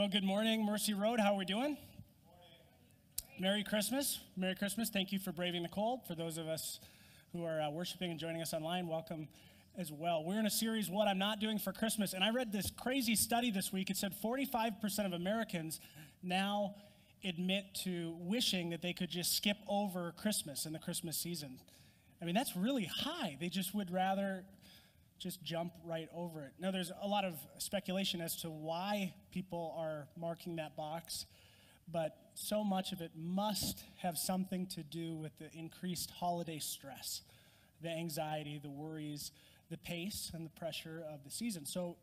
Well, good morning, Mercy Road. How are we doing? Merry Christmas. Merry Christmas. Thank you for braving the cold. For those of us who are uh, worshiping and joining us online, welcome as well. We're in a series, What I'm Not Doing for Christmas. And I read this crazy study this week. It said 45% of Americans now admit to wishing that they could just skip over Christmas in the Christmas season. I mean, that's really high. They just would rather just jump right over it. Now, there's a lot of speculation as to why people are marking that box, but so much of it must have something to do with the increased holiday stress, the anxiety, the worries, the pace, and the pressure of the season. So,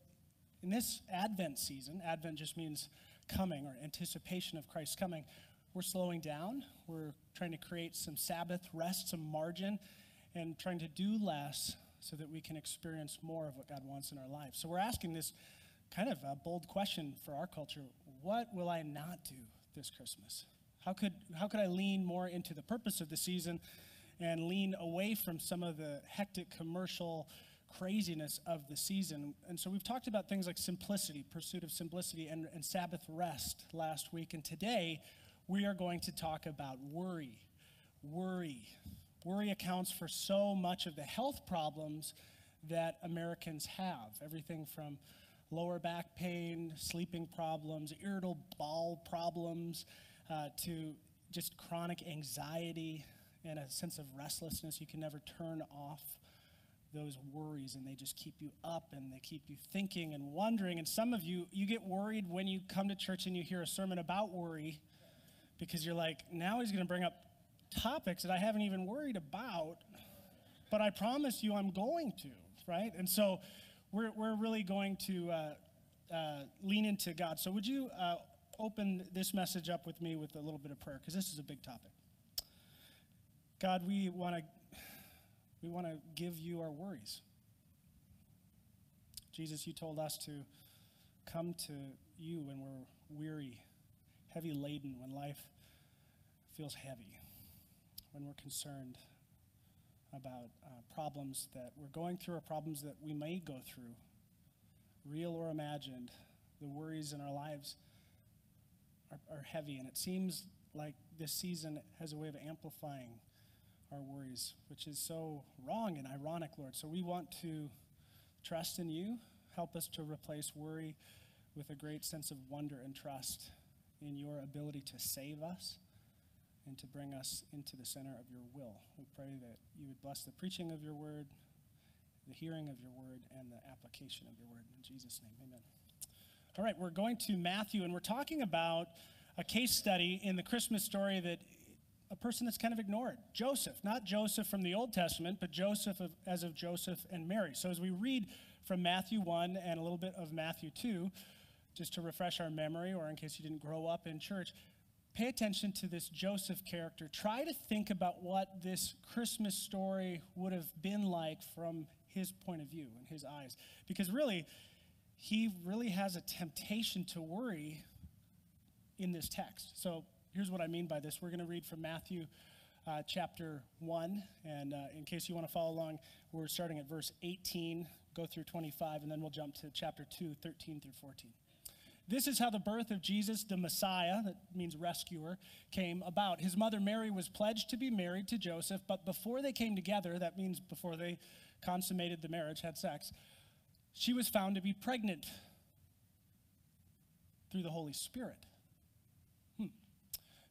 in this Advent season, Advent just means coming or anticipation of Christ's coming, we're slowing down. We're trying to create some Sabbath rest, some margin, and trying to do less so that we can experience more of what God wants in our lives. So we're asking this kind of a bold question for our culture what will I not do this Christmas? How could, how could I lean more into the purpose of the season and lean away from some of the hectic commercial craziness of the season? And so we've talked about things like simplicity, pursuit of simplicity, and, and Sabbath rest last week. And today we are going to talk about worry. Worry. Worry accounts for so much of the health problems that Americans have. Everything from lower back pain, sleeping problems, irritable bowel problems, uh, to just chronic anxiety and a sense of restlessness. You can never turn off those worries and they just keep you up and they keep you thinking and wondering. And some of you, you get worried when you come to church and you hear a sermon about worry because you're like, now he's going to bring up topics that I haven't even worried about, but I promise you I'm going to, right? And so we're, we're really going to uh, uh, lean into God. So would you uh, open this message up with me with a little bit of prayer? Because this is a big topic. God, we want to we want to give you our worries. Jesus, you told us to come to you when we're weary, heavy laden, when life feels heavy when we're concerned about uh, problems that we're going through or problems that we may go through, real or imagined. The worries in our lives are, are heavy, and it seems like this season has a way of amplifying our worries, which is so wrong and ironic, Lord. So we want to trust in you. Help us to replace worry with a great sense of wonder and trust in your ability to save us and to bring us into the center of your will. We pray that you would bless the preaching of your word, the hearing of your word, and the application of your word. In Jesus' name, amen. All right, we're going to Matthew, and we're talking about a case study in the Christmas story that a person that's kind of ignored Joseph, not Joseph from the Old Testament, but Joseph of, as of Joseph and Mary. So as we read from Matthew 1 and a little bit of Matthew 2, just to refresh our memory, or in case you didn't grow up in church, pay attention to this Joseph character. Try to think about what this Christmas story would have been like from his point of view and his eyes. Because really, he really has a temptation to worry in this text. So here's what I mean by this. We're going to read from Matthew uh, chapter 1. And uh, in case you want to follow along, we're starting at verse 18, go through 25, and then we'll jump to chapter 2, 13 through 14. This is how the birth of Jesus, the Messiah, that means rescuer, came about. His mother Mary was pledged to be married to Joseph, but before they came together, that means before they consummated the marriage, had sex, she was found to be pregnant through the Holy Spirit. Hmm.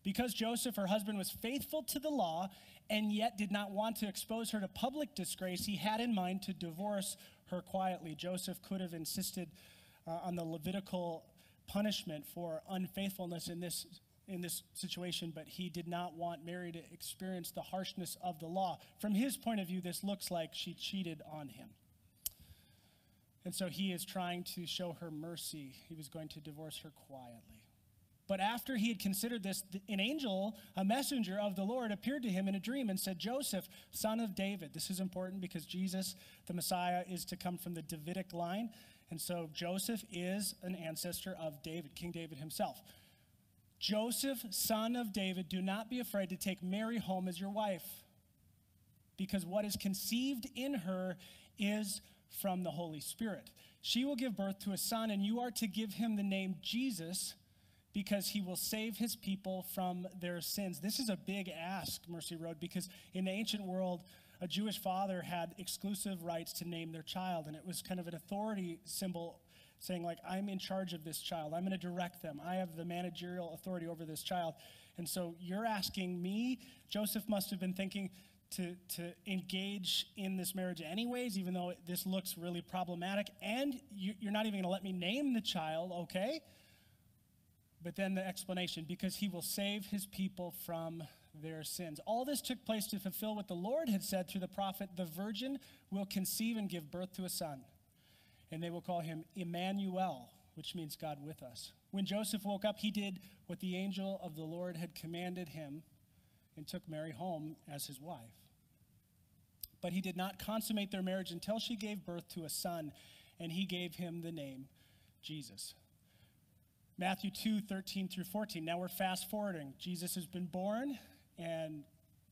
Because Joseph, her husband, was faithful to the law and yet did not want to expose her to public disgrace, he had in mind to divorce her quietly. Joseph could have insisted uh, on the Levitical punishment for unfaithfulness in this in this situation, but he did not want Mary to experience the harshness of the law. From his point of view, this looks like she cheated on him. And so he is trying to show her mercy. He was going to divorce her quietly. But after he had considered this, an angel, a messenger of the Lord, appeared to him in a dream and said, Joseph, son of David. This is important because Jesus, the Messiah, is to come from the Davidic line. And so Joseph is an ancestor of David, King David himself. Joseph, son of David, do not be afraid to take Mary home as your wife, because what is conceived in her is from the Holy Spirit. She will give birth to a son, and you are to give him the name Jesus because he will save his people from their sins. This is a big ask, Mercy Road, because in the ancient world, a Jewish father had exclusive rights to name their child, and it was kind of an authority symbol saying, like, I'm in charge of this child. I'm going to direct them. I have the managerial authority over this child. And so you're asking me, Joseph must have been thinking, to, to engage in this marriage anyways, even though this looks really problematic, and you, you're not even going to let me name the child, okay? But then the explanation because he will save his people from their sins. All this took place to fulfill what the Lord had said through the prophet the virgin will conceive and give birth to a son, and they will call him Emmanuel, which means God with us. When Joseph woke up, he did what the angel of the Lord had commanded him and took Mary home as his wife. But he did not consummate their marriage until she gave birth to a son, and he gave him the name Jesus. Matthew 2 13 through 14. Now we're fast forwarding. Jesus has been born, and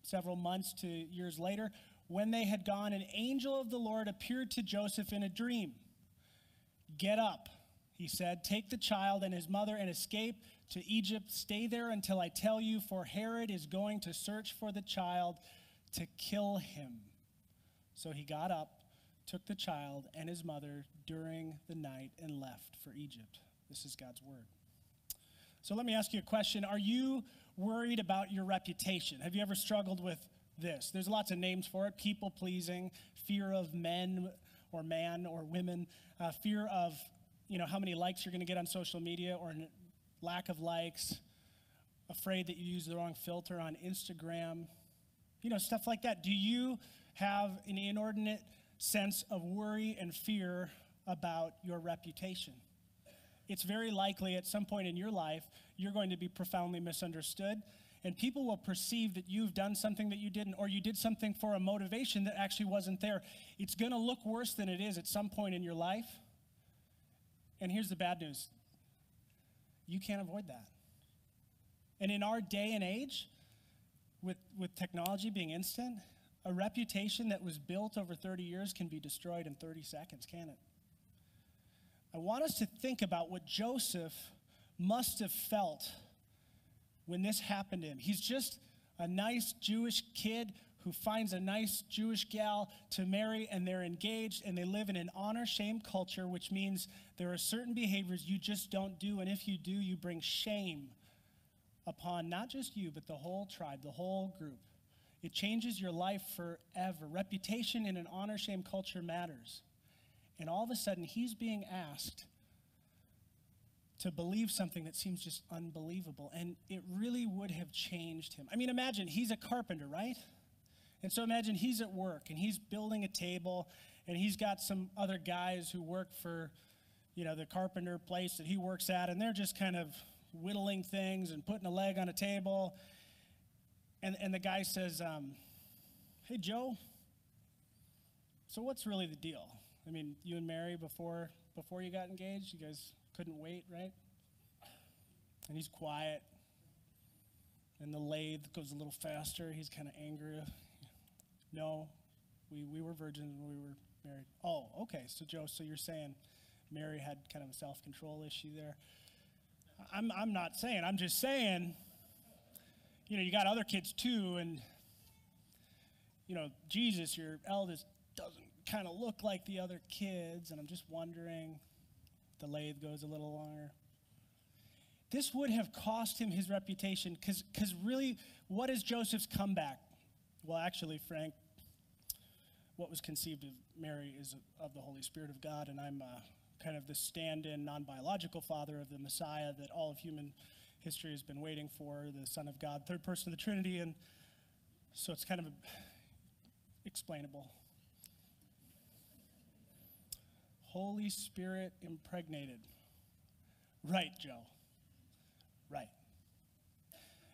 several months to years later, when they had gone, an angel of the Lord appeared to Joseph in a dream. Get up, he said, take the child and his mother and escape to Egypt. Stay there until I tell you, for Herod is going to search for the child to kill him. So he got up, took the child and his mother during the night, and left for Egypt. This is God's word. So let me ask you a question. Are you worried about your reputation? Have you ever struggled with this? There's lots of names for it people pleasing, fear of men or man or women, uh, fear of you know how many likes you're going to get on social media or lack of likes, afraid that you use the wrong filter on Instagram, you know, stuff like that. Do you have an inordinate sense of worry and fear about your reputation? it's very likely at some point in your life you're going to be profoundly misunderstood. And people will perceive that you've done something that you didn't, or you did something for a motivation that actually wasn't there. It's going to look worse than it is at some point in your life. And here's the bad news you can't avoid that. And in our day and age, with, with technology being instant, a reputation that was built over 30 years can be destroyed in 30 seconds, can it? I want us to think about what Joseph must have felt when this happened to him. He's just a nice Jewish kid who finds a nice Jewish gal to marry, and they're engaged, and they live in an honor shame culture, which means there are certain behaviors you just don't do, and if you do, you bring shame upon not just you, but the whole tribe, the whole group. It changes your life forever. Reputation in an honor shame culture matters. And all of a sudden, he's being asked to believe something that seems just unbelievable. And it really would have changed him. I mean, imagine he's a carpenter, right? And so imagine he's at work and he's building a table and he's got some other guys who work for, you know, the carpenter place that he works at and they're just kind of whittling things and putting a leg on a table. And, and the guy says, um, Hey, Joe, so what's really the deal? I mean, you and Mary before before you got engaged, you guys couldn't wait, right? And he's quiet. And the lathe goes a little faster. He's kind of angry. No, we, we were virgins when we were married. Oh, okay. So, Joe, so you're saying Mary had kind of a self control issue there? I'm, I'm not saying, I'm just saying, you know, you got other kids too, and, you know, Jesus, your eldest, doesn't kind of look like the other kids, and I'm just wondering. The lathe goes a little longer. This would have cost him his reputation because really, what is Joseph's comeback? Well, actually, Frank, what was conceived of Mary is of the Holy Spirit of God, and I'm uh, kind of the stand in, non biological father of the Messiah that all of human history has been waiting for, the Son of God, third person of the Trinity, and so it's kind of explainable. Holy Spirit impregnated. Right, Joe. Right.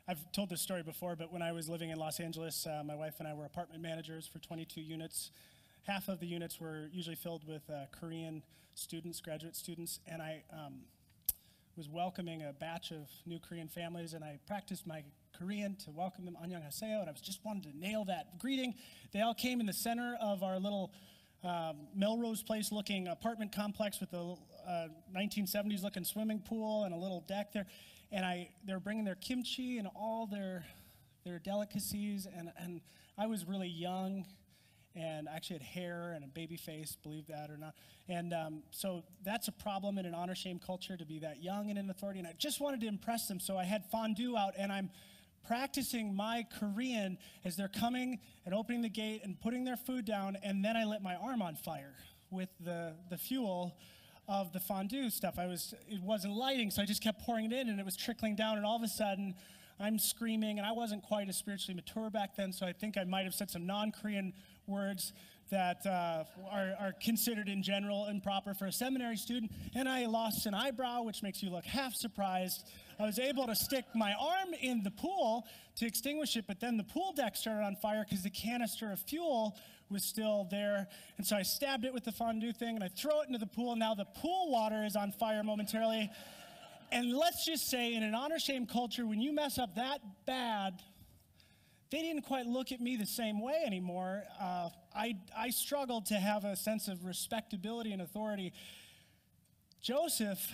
I've told this story before, but when I was living in Los Angeles, uh, my wife and I were apartment managers for 22 units. Half of the units were usually filled with uh, Korean students, graduate students, and I um, was welcoming a batch of new Korean families, and I practiced my Korean to welcome them, annyeonghaseyo, and I was just wanted to nail that greeting. They all came in the center of our little um, Melrose Place looking apartment complex with a uh, 1970s looking swimming pool and a little deck there. And I, they're bringing their kimchi and all their, their delicacies. And, and I was really young and actually had hair and a baby face, believe that or not. And um, so that's a problem in an honor shame culture to be that young and in authority. And I just wanted to impress them, so I had fondue out, and I'm practicing my Korean as they're coming and opening the gate and putting their food down, and then I lit my arm on fire with the, the fuel of the fondue stuff. I was it wasn't lighting, so I just kept pouring it in and it was trickling down, and all of a sudden I'm screaming, and I wasn't quite as spiritually mature back then, so I think I might have said some non-Korean words that uh, are, are, considered in general improper for a seminary student, and I lost an eyebrow, which makes you look half surprised. I was able to stick my arm in the pool to extinguish it, but then the pool deck started on fire because the canister of fuel was still there. And so I stabbed it with the fondue thing and I throw it into the pool. Now the pool water is on fire momentarily. And let's just say, in an honor shame culture, when you mess up that bad, they didn't quite look at me the same way anymore. Uh, I, I struggled to have a sense of respectability and authority. Joseph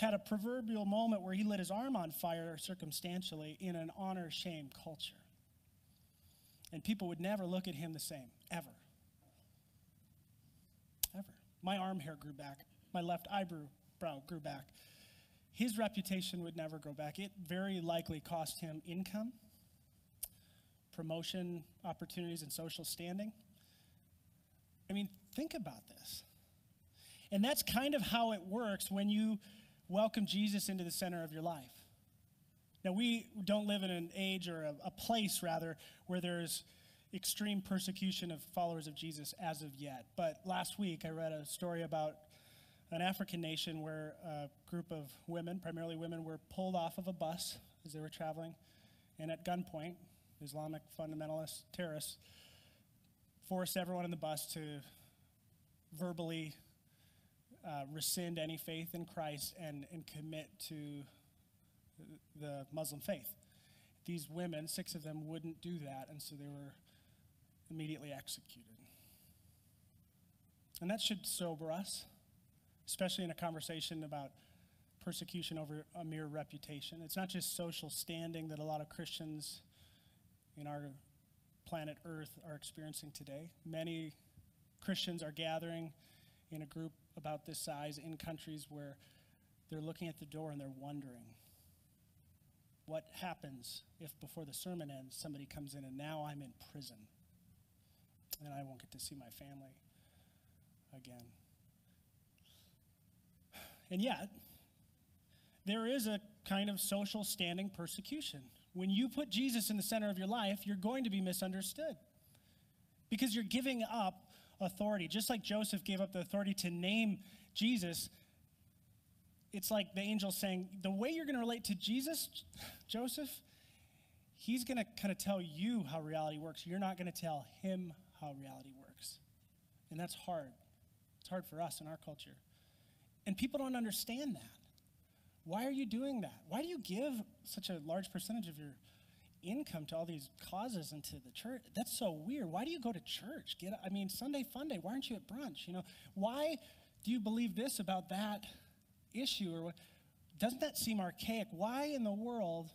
had a proverbial moment where he lit his arm on fire circumstantially in an honor shame culture. And people would never look at him the same, ever. Ever. My arm hair grew back, my left eyebrow grew back. His reputation would never go back. It very likely cost him income promotion opportunities and social standing. I mean, think about this. And that's kind of how it works when you welcome Jesus into the center of your life. Now, we don't live in an age or a, a place, rather, where there's extreme persecution of followers of Jesus as of yet. But last week, I read a story about an African nation where a group of women, primarily women, were pulled off of a bus as they were traveling, and at gunpoint, Islamic fundamentalist terrorists, forced everyone in the bus to verbally uh, rescind any faith in Christ and, and commit to the Muslim faith. These women, six of them, wouldn't do that, and so they were immediately executed. And that should sober us, especially in a conversation about persecution over a mere reputation. It's not just social standing that a lot of Christians in our planet Earth are experiencing today. Many Christians are gathering in a group about this size in countries where they're looking at the door and they're wondering what happens if before the sermon ends somebody comes in and now I'm in prison and I won't get to see my family again. And yet, there is a kind of social standing persecution when you put Jesus in the center of your life, you're going to be misunderstood because you're giving up authority. Just like Joseph gave up the authority to name Jesus, it's like the angel saying, The way you're going to relate to Jesus, Joseph, he's going to kind of tell you how reality works. You're not going to tell him how reality works. And that's hard. It's hard for us in our culture. And people don't understand that. Why are you doing that? Why do you give such a large percentage of your income to all these causes and to the church? That's so weird. Why do you go to church? Get I mean, Sunday fun day. Why aren't you at brunch? You know, why do you believe this about that issue or what? Doesn't that seem archaic? Why in the world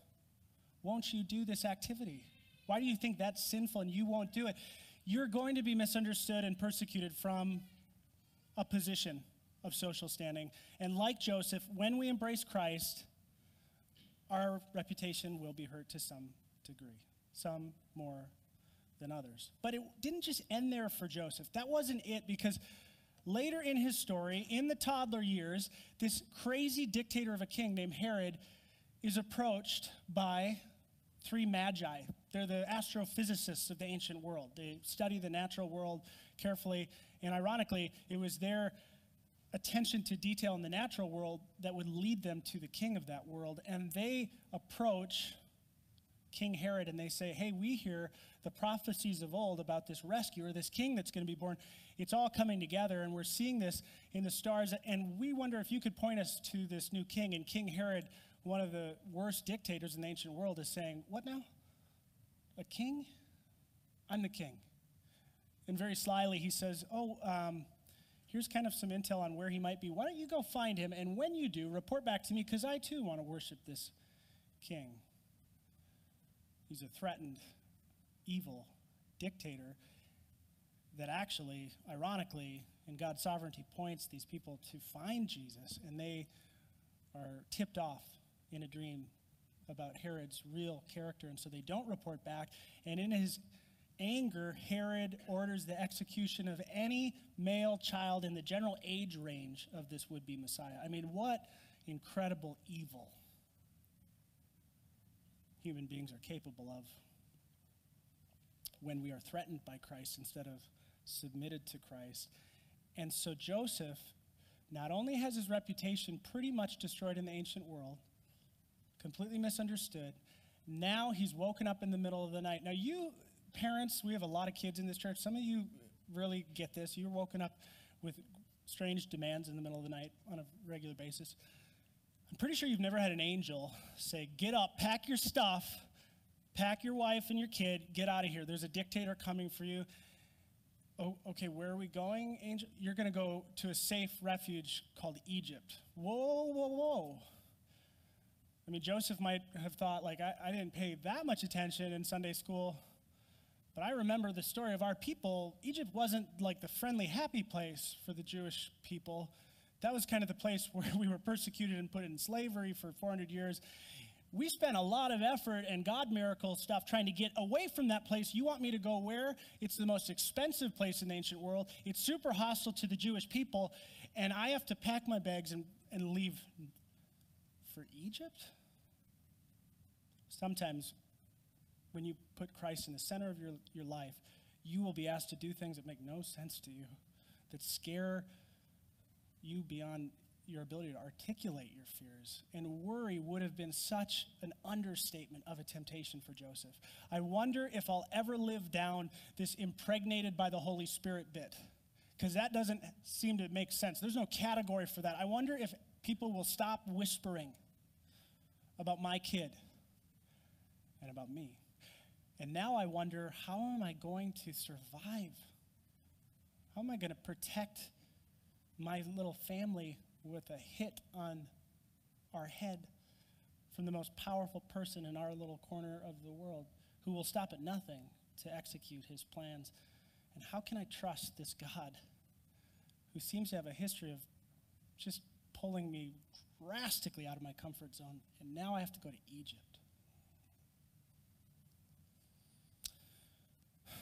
won't you do this activity? Why do you think that's sinful and you won't do it? You're going to be misunderstood and persecuted from a position of social standing. And like Joseph, when we embrace Christ, our reputation will be hurt to some degree, some more than others. But it didn't just end there for Joseph. That wasn't it because later in his story, in the toddler years, this crazy dictator of a king named Herod is approached by three magi. They're the astrophysicists of the ancient world. They study the natural world carefully, and ironically, it was their attention to detail in the natural world that would lead them to the king of that world. And they approach King Herod and they say, Hey, we hear the prophecies of old about this rescuer, this king that's going to be born. It's all coming together, and we're seeing this in the stars. And we wonder if you could point us to this new king. And King Herod, one of the worst dictators in the ancient world, is saying, What now? A king? I'm the king. And very slyly, he says, Oh, um, here's kind of some intel on where he might be. Why don't you go find him? And when you do, report back to me because I too want to worship this king. He's a threatened, evil dictator that actually, ironically, in God's sovereignty, points these people to find Jesus, and they are tipped off in a dream about Herod's real character, and so they don't report back. And in his anger, Herod orders the execution of any male child in the general age range of this would be Messiah. I mean, what incredible evil human beings are capable of when we are threatened by Christ instead of submitted to Christ. And so Joseph not only has his reputation pretty much destroyed in the ancient world, completely misunderstood, now he's woken up in the middle of the night. Now, you parents, we have a lot of kids in this church. Some of you really get this. You're woken up with strange demands in the middle of the night on a regular basis. I'm pretty sure you've never had an angel say, Get up, pack your stuff, pack your wife and your kid, get out of here. There's a dictator coming for you. Oh, okay, where are we going, angel? You're going to go to a safe refuge called Egypt. Whoa, whoa, whoa. I mean, Joseph might have thought, like, I, I didn't pay that much attention in Sunday school, but I remember the story of our people. Egypt wasn't like the friendly, happy place for the Jewish people. That was kind of the place where we were persecuted and put in slavery for 400 years we spent a lot of effort and God miracle stuff trying to get away from that place. You want me to go where? It's the most expensive place in the ancient world. It's super hostile to the Jewish people. And I have to pack my bags and, and leave for Egypt? Sometimes when you put Christ in the center of your, your life, you will be asked to do things that make no sense to you, that scare you beyond your ability to articulate your fears. And worry would have been such an understatement of a temptation for Joseph. I wonder if I'll ever live down this impregnated by the Holy Spirit bit, because that doesn't seem to make sense. There's no category for that. I wonder if people will stop whispering about my kid and about me. And now I wonder how am I going to survive? How am I going to protect my little family with a hit on our head from the most powerful person in our little corner of the world who will stop at nothing to execute his plans. And how can I trust this God who seems to have a history of just pulling me drastically out of my comfort zone? And now I have to go to Egypt.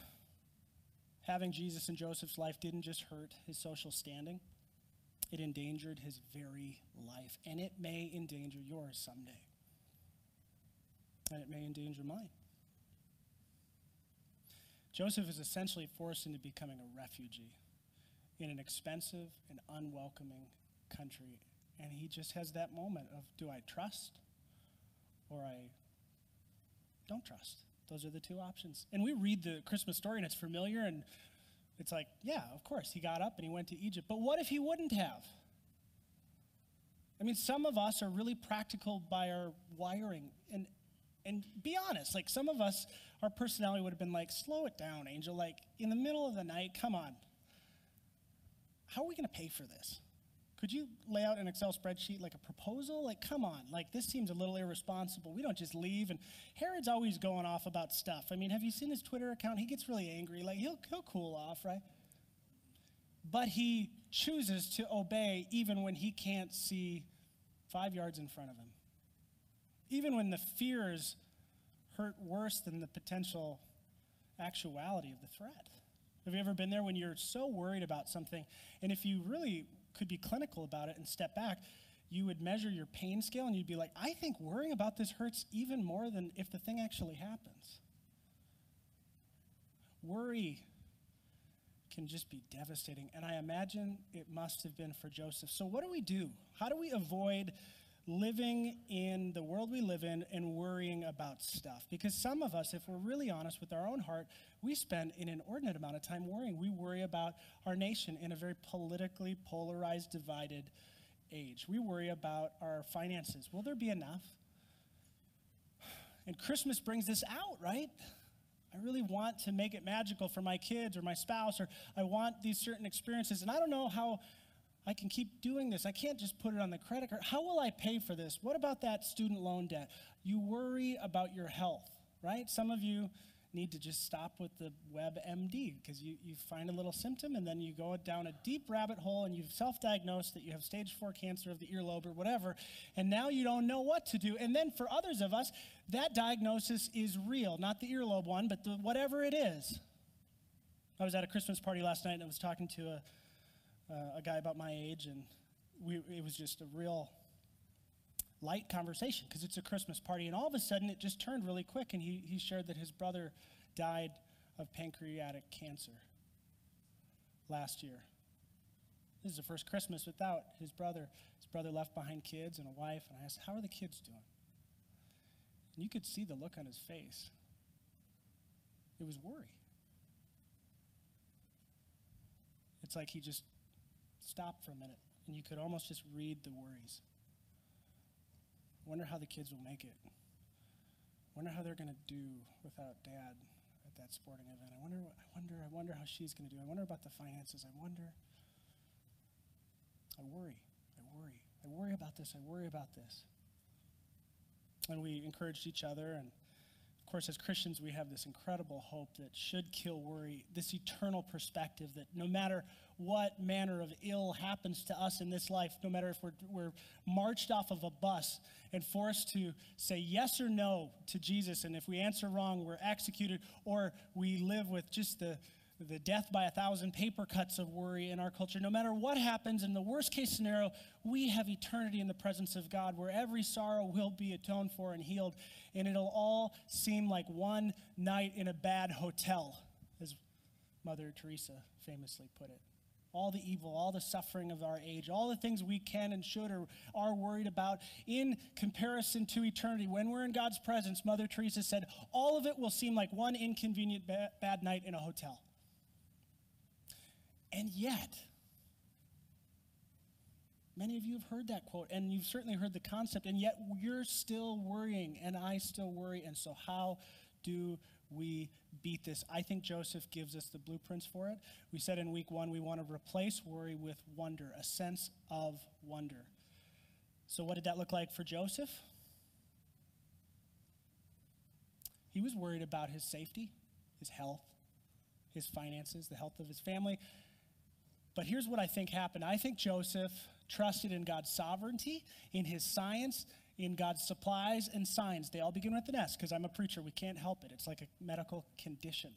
Having Jesus in Joseph's life didn't just hurt his social standing it endangered his very life, and it may endanger yours someday. And it may endanger mine. Joseph is essentially forced into becoming a refugee in an expensive and unwelcoming country. And he just has that moment of do I trust or I don't trust? Those are the two options. And we read the Christmas story and it's familiar and it's like, yeah, of course, he got up and he went to Egypt. But what if he wouldn't have? I mean, some of us are really practical by our wiring. And, and be honest, like some of us, our personality would have been like, slow it down, Angel. Like in the middle of the night, come on. How are we going to pay for this? Could you lay out an Excel spreadsheet like a proposal? Like, come on. Like, this seems a little irresponsible. We don't just leave. And Herod's always going off about stuff. I mean, have you seen his Twitter account? He gets really angry. Like, he'll, he'll cool off, right? But he chooses to obey even when he can't see five yards in front of him. Even when the fears hurt worse than the potential actuality of the threat. Have you ever been there when you're so worried about something, and if you really could be clinical about it and step back, you would measure your pain scale and you'd be like, I think worrying about this hurts even more than if the thing actually happens. Worry can just be devastating. And I imagine it must have been for Joseph. So, what do we do? How do we avoid living in the world we live in and worrying about stuff? Because some of us, if we're really honest with our own heart, we spend an inordinate amount of time worrying. We worry about our nation in a very politically polarized, divided age. We worry about our finances. Will there be enough? And Christmas brings this out, right? I really want to make it magical for my kids or my spouse, or I want these certain experiences, and I don't know how I can keep doing this. I can't just put it on the credit card. How will I pay for this? What about that student loan debt? You worry about your health, right? Some of you need to just stop with the WebMD because you, you find a little symptom and then you go down a deep rabbit hole and you've self diagnosed that you have stage four cancer of the earlobe or whatever, and now you don't know what to do. And then for others of us, that diagnosis is real, not the earlobe one, but the, whatever it is. I was at a Christmas party last night and I was talking to a, uh, a guy about my age, and we, it was just a real light conversation because it's a Christmas party. And all of a sudden, it just turned really quick, and he, he shared that his brother died of pancreatic cancer last year. This is the first Christmas without his brother. His brother left behind kids and a wife, and I asked, How are the kids doing? And you could see the look on his face. It was worry. It's like he just stopped for a minute, and you could almost just read the worries. Wonder how the kids will make it. Wonder how they're going to do without dad at that sporting event. I wonder, I wonder, I wonder how she's going to do. I wonder about the finances. I wonder. I worry. I worry. I worry about this. I worry about this. And we encouraged each other. And course, as Christians, we have this incredible hope that should kill worry, this eternal perspective that no matter what manner of ill happens to us in this life, no matter if we're, we're marched off of a bus and forced to say yes or no to Jesus, and if we answer wrong, we're executed, or we live with just the, the death by a thousand paper cuts of worry in our culture. No matter what happens, in the worst case scenario, we have eternity in the presence of God where every sorrow will be atoned for and healed, and it'll all seem like one night in a bad hotel, as Mother Teresa famously put it all the evil, all the suffering of our age, all the things we can and should or are worried about in comparison to eternity. When we're in God's presence, Mother Teresa said, all of it will seem like one inconvenient ba- bad night in a hotel. And yet, many of you have heard that quote, and you've certainly heard the concept, and yet you're still worrying, and I still worry. And so, how do we beat this. I think Joseph gives us the blueprints for it. We said in week one we want to replace worry with wonder, a sense of wonder. So, what did that look like for Joseph? He was worried about his safety, his health, his finances, the health of his family. But here's what I think happened I think Joseph trusted in God's sovereignty, in his science, in God's supplies and signs. They all begin with an S because I'm a preacher. We can't help it. It's like a medical condition.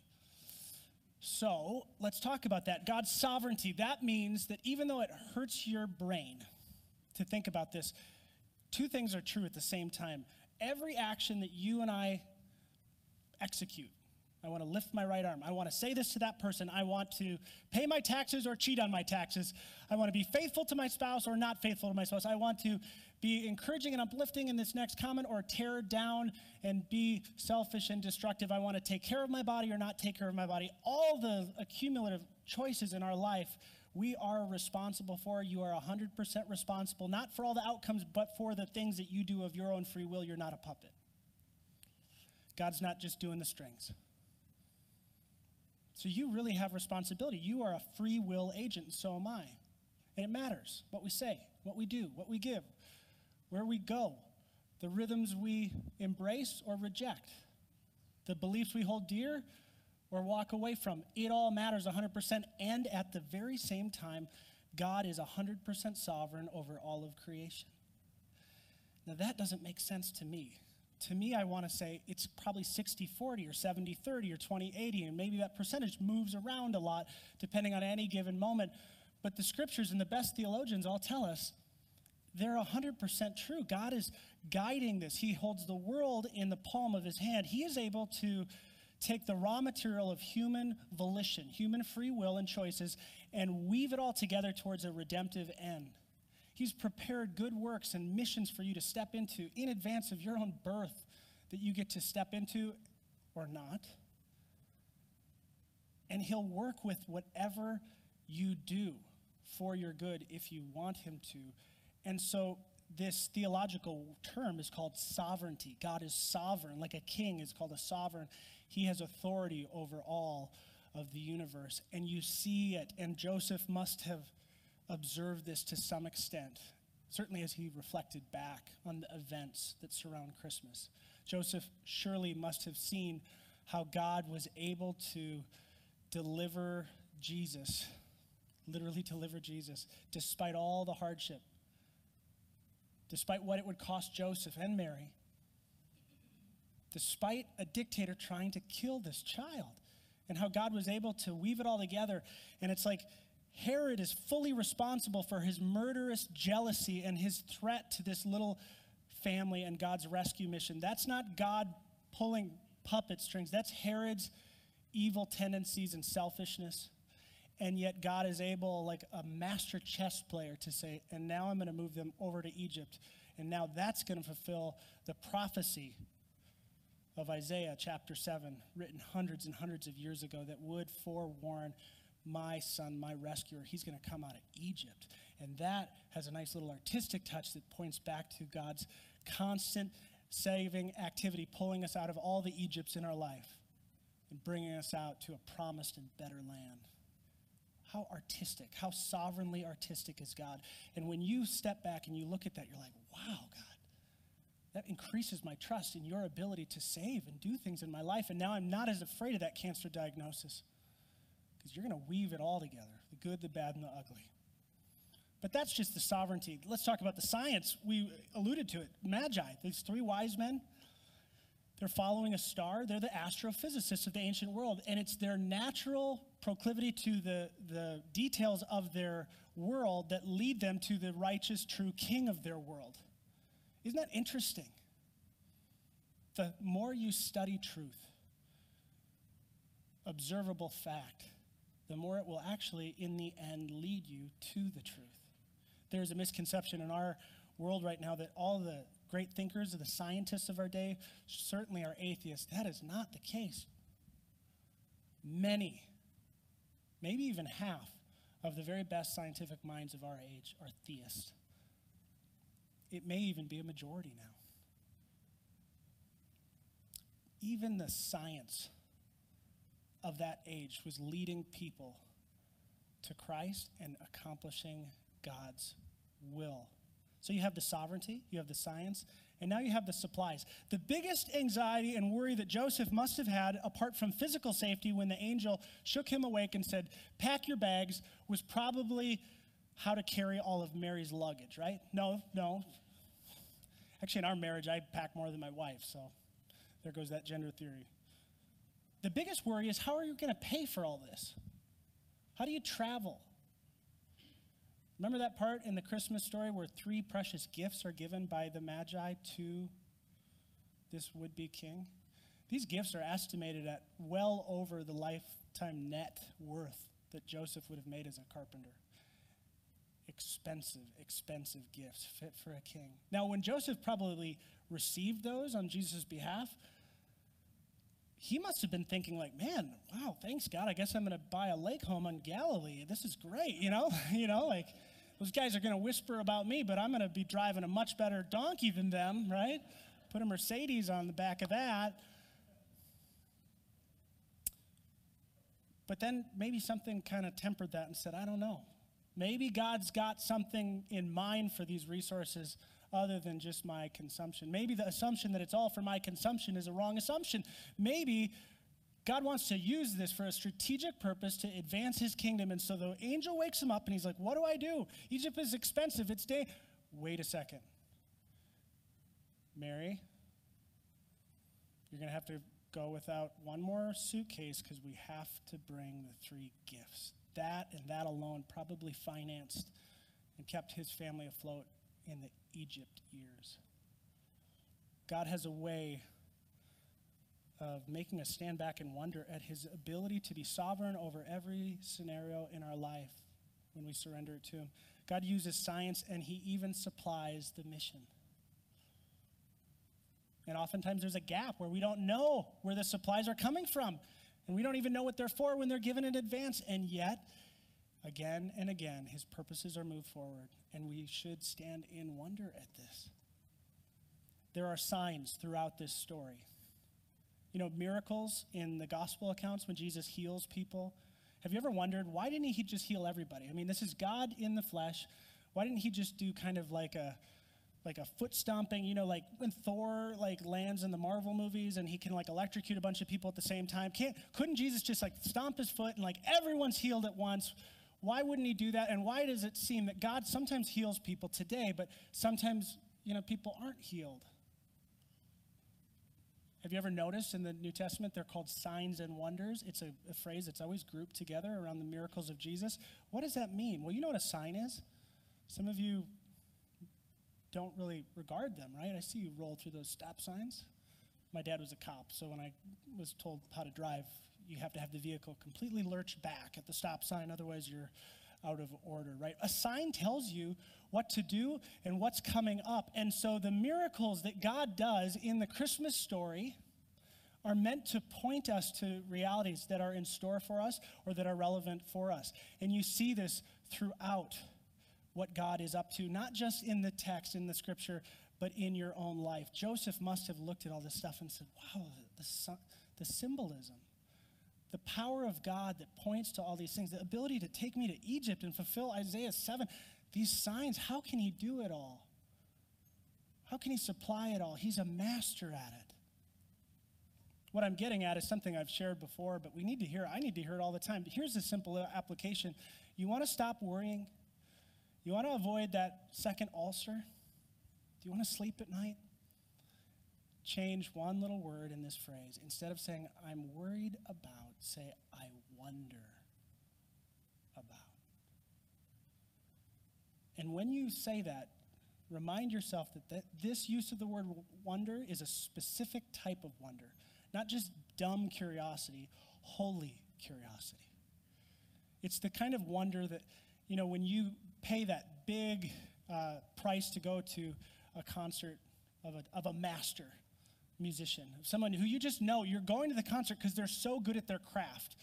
So let's talk about that. God's sovereignty. That means that even though it hurts your brain to think about this, two things are true at the same time. Every action that you and I execute, I want to lift my right arm. I want to say this to that person. I want to pay my taxes or cheat on my taxes. I want to be faithful to my spouse or not faithful to my spouse. I want to be encouraging and uplifting in this next comment or tear down and be selfish and destructive. I want to take care of my body or not take care of my body. All the accumulative choices in our life we are responsible for. You are 100% responsible, not for all the outcomes, but for the things that you do of your own free will. You're not a puppet. God's not just doing the strings. So you really have responsibility. You are a free will agent, and so am I. And it matters what we say, what we do, what we give, where we go, the rhythms we embrace or reject, the beliefs we hold dear or walk away from. It all matters 100%. And at the very same time, God is 100% sovereign over all of creation. Now, that doesn't make sense to me. To me, I want to say it's probably 60 40 or 70 30 or 20 80, and maybe that percentage moves around a lot depending on any given moment. But the scriptures and the best theologians all tell us they're 100% true. God is guiding this. He holds the world in the palm of his hand. He is able to take the raw material of human volition, human free will and choices, and weave it all together towards a redemptive end. He's prepared good works and missions for you to step into in advance of your own birth that you get to step into or not. And He'll work with whatever you do for your good if you want Him to. And so this theological term is called sovereignty. God is sovereign, like a king is called a sovereign. He has authority over all of the universe. And you see it, and Joseph must have observed this to some extent, certainly as he reflected back on the events that surround Christmas. Joseph surely must have seen how God was able to deliver Jesus, literally deliver Jesus, despite all the hardship, despite what it would cost Joseph and Mary, despite a dictator trying to kill this child, and how God was able to weave it all together. And it's like Herod is fully responsible for his murderous jealousy and his threat to this little family and God's rescue mission. That's not God pulling puppet strings, that's Herod's evil tendencies and selfishness. And yet, God is able, like a master chess player, to say, and now I'm going to move them over to Egypt. And now that's going to fulfill the prophecy of Isaiah chapter 7, written hundreds and hundreds of years ago, that would forewarn my son, my rescuer. He's going to come out of Egypt. And that has a nice little artistic touch that points back to God's constant saving activity, pulling us out of all the Egypts in our life and bringing us out to a promised and better land. How artistic, how sovereignly artistic is God. And when you step back and you look at that, you're like, wow, God, that increases my trust in your ability to save and do things in my life. And now I'm not as afraid of that cancer diagnosis because you're going to weave it all together the good, the bad, and the ugly. But that's just the sovereignty. Let's talk about the science. We alluded to it. Magi, these three wise men, they're following a star. They're the astrophysicists of the ancient world. And it's their natural proclivity to the, the details of their world that lead them to the righteous, true king of their world. Isn't that interesting? The more you study truth, observable fact, the more it will actually, in the end, lead you to the truth. There's a misconception in our world right now that all the great thinkers, the scientists of our day, certainly are atheists. That is not the case. Many, maybe even half, of the very best scientific minds of our age are theists. It may even be a majority now. Even the science of that age was leading people to Christ and accomplishing God's will. So you have the sovereignty, you have the science, and now you have the supplies. The biggest anxiety and worry that Joseph must have had, apart from physical safety, when the angel shook him awake and said, Pack your bags, was probably how to carry all of Mary's luggage, right? No, no. Actually, in our marriage, I pack more than my wife, so there goes that gender theory. The biggest worry is how are you going to pay for all this? How do you travel? Remember that part in the Christmas story where three precious gifts are given by the Magi to this would be king? These gifts are estimated at well over the lifetime net worth that Joseph would have made as a carpenter. Expensive, expensive gifts fit for a king. Now, when Joseph probably received those on Jesus' behalf, he must have been thinking like, man, wow, thanks God. I guess I'm going to buy a lake home on Galilee. This is great, you know? you know, like those guys are going to whisper about me, but I'm going to be driving a much better donkey than them, right? Put a Mercedes on the back of that. But then maybe something kind of tempered that and said, I don't know. Maybe God's got something in mind for these resources other than just my consumption. Maybe the assumption that it's all for my consumption is a wrong assumption. Maybe God wants to use this for a strategic purpose to advance his kingdom. And so the angel wakes him up and he's like, What do I do? Egypt is expensive. It's day. Wait a second. Mary, you're going to have to go without one more suitcase because we have to bring the three gifts. That and that alone probably financed and kept his family afloat in the Egypt years. God has a way of making us stand back and wonder at his ability to be sovereign over every scenario in our life when we surrender it to him. God uses science and he even supplies the mission. And oftentimes there's a gap where we don't know where the supplies are coming from. And we don't even know what they're for when they're given in advance. And yet, Again and again, his purposes are moved forward, and we should stand in wonder at this. There are signs throughout this story. You know, miracles in the gospel accounts when Jesus heals people. Have you ever wondered why didn't he just heal everybody? I mean, this is God in the flesh. Why didn't he just do kind of like a like a foot stomping, you know, like when Thor like lands in the Marvel movies and he can like electrocute a bunch of people at the same time. Can't couldn't Jesus just like stomp his foot and like everyone's healed at once? Why wouldn't he do that? And why does it seem that God sometimes heals people today, but sometimes, you know, people aren't healed? Have you ever noticed in the New Testament they're called signs and wonders? It's a, a, phrase that's always grouped together around the miracles of Jesus. What does that mean? Well, you know what a sign is? Some of you don't really regard them, right? I see you roll through those stop signs. My dad was a cop, so when I was told how to drive, you have to have the vehicle completely lurch back at the stop sign, otherwise, you're out of order, right? A sign tells you what to do and what's coming up. And so the miracles that God does in the Christmas story are meant to point us to realities that are in store for us or that are relevant for us. And you see this throughout what God is up to, not just in the text, in the scripture, but in your own life. Joseph must have looked at all this stuff and said, wow, the, the symbolism the power of God that points to all these things, the ability to take me to Egypt and fulfill Isaiah 7, these signs, how can he do it all? How can he supply it all? He's a master at it. What I'm getting at is something I've shared before, but we need to hear I need to hear it all the time. But here's a simple application. You want to stop worrying? You want to avoid that second ulcer? Do you want to sleep at night? change one little word in this phrase. Instead of saying, I'm worried about, say, I wonder about. And when you say that, remind yourself that th- this use of the word wonder is a specific type of wonder, not just dumb curiosity, holy curiosity. It's the kind of wonder that, you know, when you pay that big uh, price to go to a concert of a, of a master, musician, someone who you just know you're going to the concert because they're so good at their craft.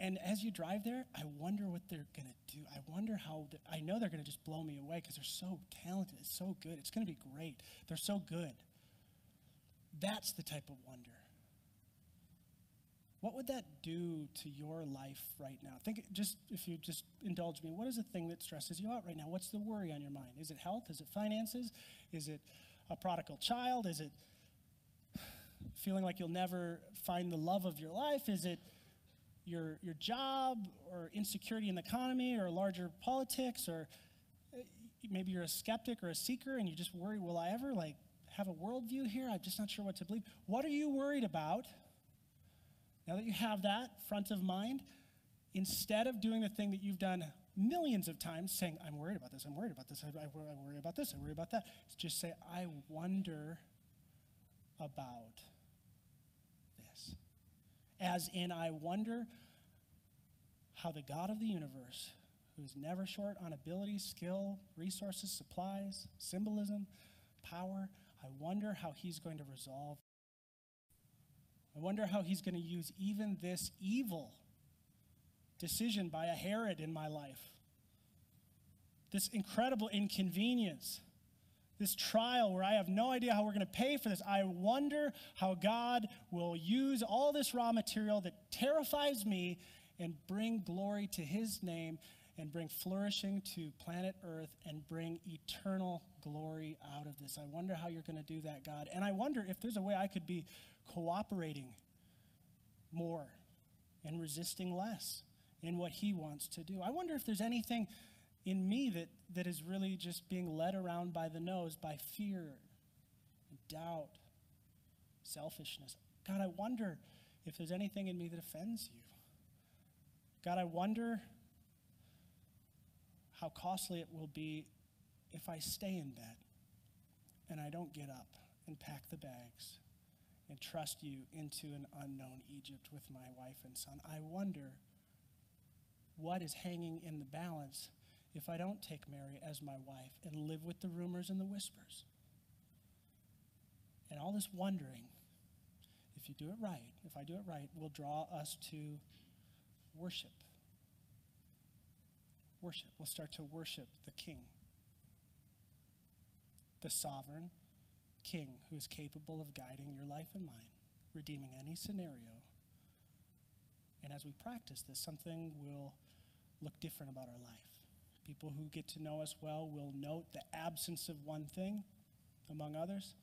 And as you drive there, I wonder what they're going to do. I wonder how, I know they're going to just blow me away because they're so talented. It's so good. It's going to be great. They're so good. That's the type of wonder. What would that do to your life right now? Think just if you just indulge me, what is the thing that stresses you out right now? What's the worry on your mind? Is it health? Is it finances? Is it a prodigal child? Is it feeling like you'll never find the love of your life? Is it your, your job or insecurity in the economy or larger politics or uh, maybe you're a skeptic or a seeker and you just worry, will I ever like have a worldview here? I'm just not sure what to believe. What are you worried about? Now that you have that front of mind, instead of doing the thing that you've done millions of times saying, I'm worried about this, I'm worried about this, I, I, worry about this, I worry about that. Just say, I wonder about this. As in, I wonder how the God of the universe, who is never short on ability, skill, resources, supplies, symbolism, power, I wonder how he's going to resolve. I wonder how he's going to use even this evil decision by a Herod in my life. This incredible inconvenience, this trial where I have no idea how we're going to pay for this. I wonder how God will use all this raw material that terrifies me and bring glory to his name and bring flourishing to planet Earth and bring eternal glory out of this. I wonder how you're going to do that, God. And I wonder if there's a way I could be cooperating more and resisting less in what He wants to do. I wonder if there's anything in me that, that is really just being led around by the nose by fear, doubt, selfishness. God, I wonder if there's anything in me that offends you. God, I wonder how costly it will be if I stay in bed and I don't get up and pack the bags and trust you into an unknown Egypt with my wife and son. I wonder what is hanging in the balance if I don't take Mary as my wife and live with the rumors and the whispers? And all this wondering, if you do it right, if I do it right, will draw us to worship. Worship. We'll start to worship the King, the sovereign King who is capable of guiding your life and mine, redeeming any scenario. And as we practice this, something will look different about our life. People who get to know us well will note the absence of one thing, among others.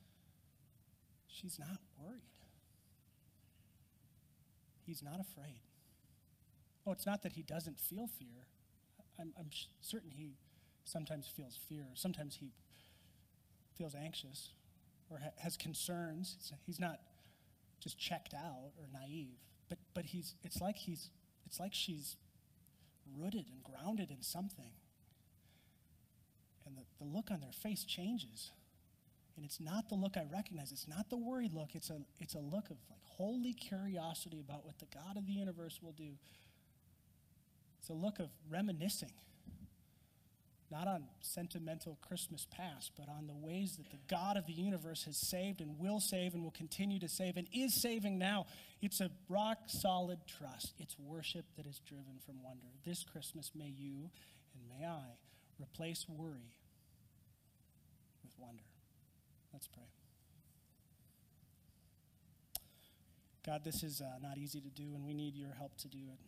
She's not worried. He's not afraid. Oh, it's not that he doesn't feel fear. I'm, I'm certain he sometimes feels fear. Sometimes he feels anxious or ha- has concerns. He's not just checked out or naive, but, but he's, it's, like he's, it's like she's rooted and grounded in something. And the, the look on their face changes. And it's not the look I recognize. It's not the worried look. It's a, it's a look of like holy curiosity about what the God of the universe will do. It's a look of reminiscing, not on sentimental Christmas past, but on the ways that the God of the universe has saved and will save and will continue to save and is saving now. It's a rock solid trust. It's worship that is driven from wonder. This Christmas, may you and may I replace worry with wonder. Let's pray. God, this is uh, not easy to do, and we need your help to do it.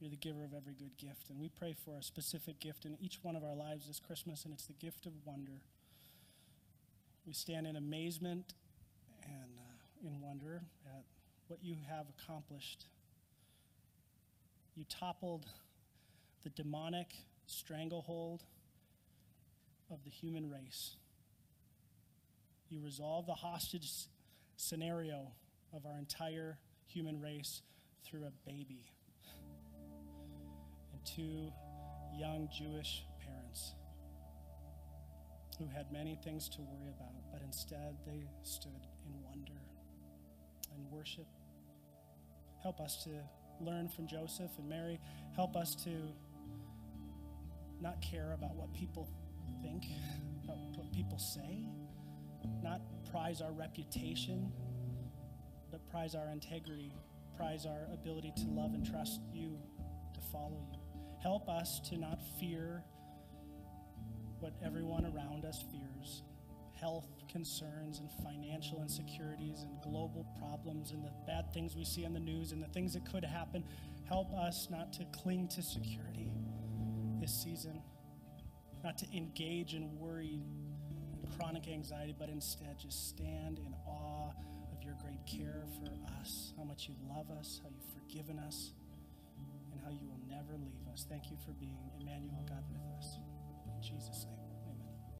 You're the giver of every good gift, and we pray for a specific gift in each one of our lives this Christmas, and it's the gift of wonder. We stand in amazement and uh, in wonder at what you have accomplished. You toppled the demonic stranglehold of the human race. You resolved the hostage scenario of our entire human race through a baby two young Jewish parents who had many things to worry about, but instead they stood in wonder and worship. Help us to learn from Joseph and Mary. Help us to not care about what people think, about what people say, not prize our reputation, but prize our integrity, prize our ability to love and trust you, to follow you. Help us to not fear what everyone around us fears health concerns and financial insecurities and global problems and the bad things we see on the news and the things that could happen. Help us not to cling to security this season, not to engage in worry and chronic anxiety, but instead just stand in awe of your great care for us, how much you love us, how you've forgiven us, and how you never leave us. Thank you for being Emmanuel, God with us. In Jesus' name.